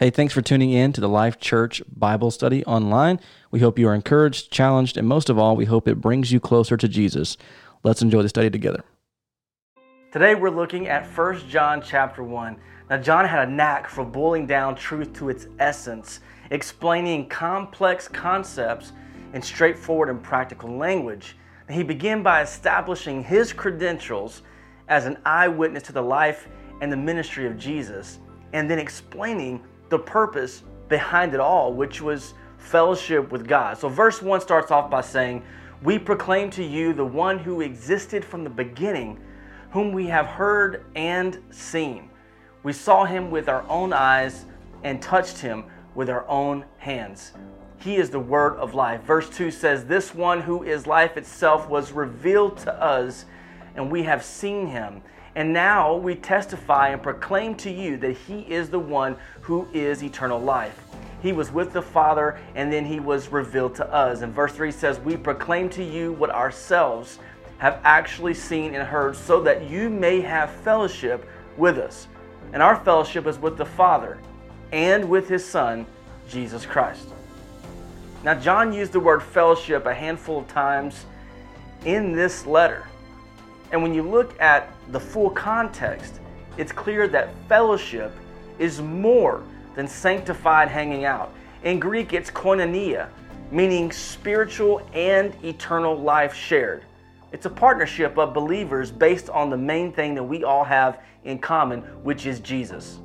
Hey, thanks for tuning in to the Life Church Bible Study online. We hope you are encouraged, challenged, and most of all, we hope it brings you closer to Jesus. Let's enjoy the study together. Today we're looking at 1 John chapter 1. Now, John had a knack for boiling down truth to its essence, explaining complex concepts in straightforward and practical language. He began by establishing his credentials as an eyewitness to the life and the ministry of Jesus, and then explaining the purpose behind it all, which was fellowship with God. So, verse 1 starts off by saying, We proclaim to you the one who existed from the beginning, whom we have heard and seen. We saw him with our own eyes and touched him with our own hands. He is the word of life. Verse 2 says, This one who is life itself was revealed to us, and we have seen him and now we testify and proclaim to you that He is the one who is eternal life. He was with the Father, and then He was revealed to us. And verse 3 says, We proclaim to you what ourselves have actually seen and heard, so that you may have fellowship with us. And our fellowship is with the Father and with His Son, Jesus Christ. Now, John used the word fellowship a handful of times in this letter. And when you look at the full context, it's clear that fellowship is more than sanctified hanging out. In Greek, it's koinonia, meaning spiritual and eternal life shared. It's a partnership of believers based on the main thing that we all have in common, which is Jesus.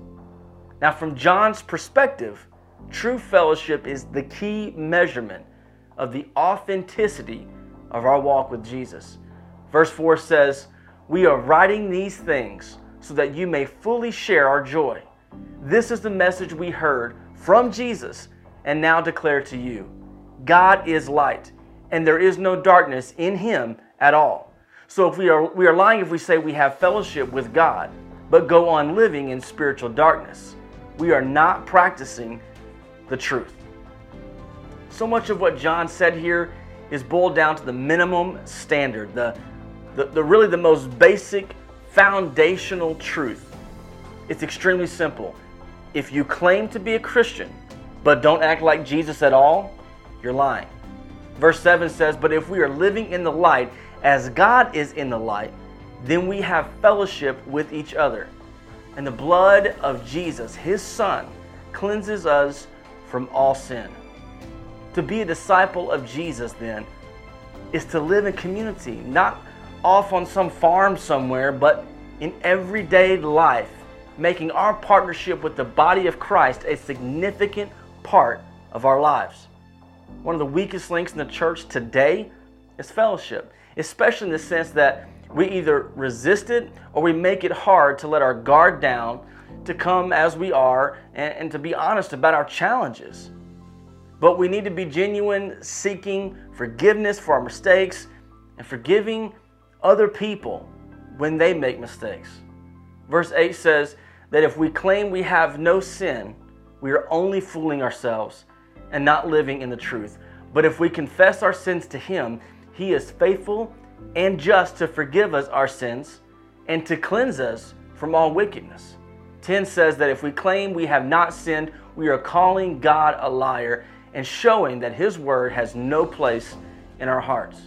Now, from John's perspective, true fellowship is the key measurement of the authenticity of our walk with Jesus. Verse 4 says, We are writing these things so that you may fully share our joy. This is the message we heard from Jesus and now declare to you God is light, and there is no darkness in him at all. So if we are, we are lying if we say we have fellowship with God, but go on living in spiritual darkness. We are not practicing the truth. So much of what John said here is boiled down to the minimum standard, the, the, the really the most basic foundational truth. It's extremely simple. If you claim to be a Christian but don't act like Jesus at all, you're lying. Verse 7 says, But if we are living in the light as God is in the light, then we have fellowship with each other. And the blood of Jesus, his Son, cleanses us from all sin. To be a disciple of Jesus, then, is to live in community, not off on some farm somewhere, but in everyday life, making our partnership with the body of Christ a significant part of our lives. One of the weakest links in the church today is fellowship, especially in the sense that we either resist it or we make it hard to let our guard down, to come as we are, and, and to be honest about our challenges. But we need to be genuine, seeking forgiveness for our mistakes and forgiving other people when they make mistakes. Verse 8 says that if we claim we have no sin, we are only fooling ourselves and not living in the truth. But if we confess our sins to Him, He is faithful and just to forgive us our sins and to cleanse us from all wickedness. 10 says that if we claim we have not sinned, we are calling God a liar and showing that His word has no place in our hearts.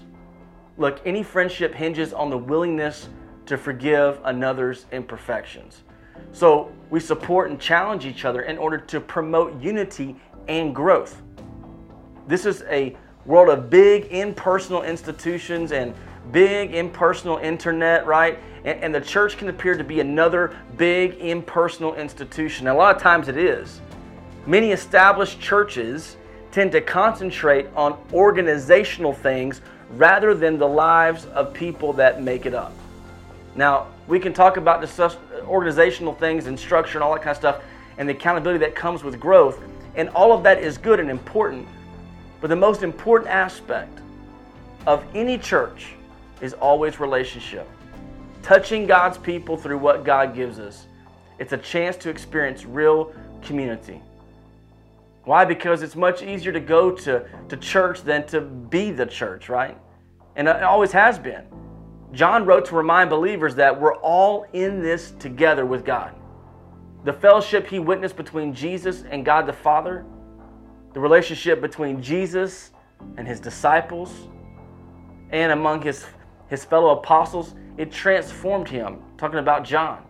Look, any friendship hinges on the willingness to forgive another's imperfections. So we support and challenge each other in order to promote unity and growth. This is a world of big impersonal institutions and big impersonal internet, right? And, and, the church can appear to be another big impersonal institution. a lot of times it is. Many established churches tend to concentrate on organizational things rather than the lives of people that make it up. Now, we can talk about the organizational things and structure and all that kind of stuff and the accountability that comes with growth, and all of that is good and important. But the most important aspect of any church is always relationship. Touching God's people through what God gives us. It's a chance to experience real community. Why? Because it's much easier to go to, to church than to be the church, right? And it always has been. John wrote to remind believers that we're all in this together with God. the fellowship he witnessed between Jesus and God the Father, the relationship between Jesus and his disciples, and among his, his fellow apostles, it transformed him. Talking about John.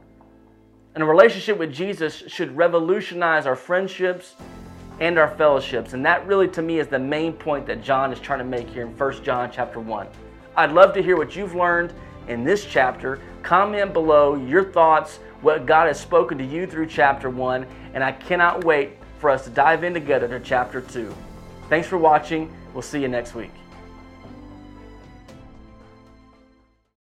And a relationship with Jesus should revolutionize our friendships and our fellowships. And that really to me is the main point that John is trying to make here in 1 John chapter 1. I'd love to hear what you've learned in this chapter. Comment below your thoughts, what God has spoken to you through chapter 1, and I cannot wait for us to dive in together to chapter 2. Thanks for watching. We'll see you next week.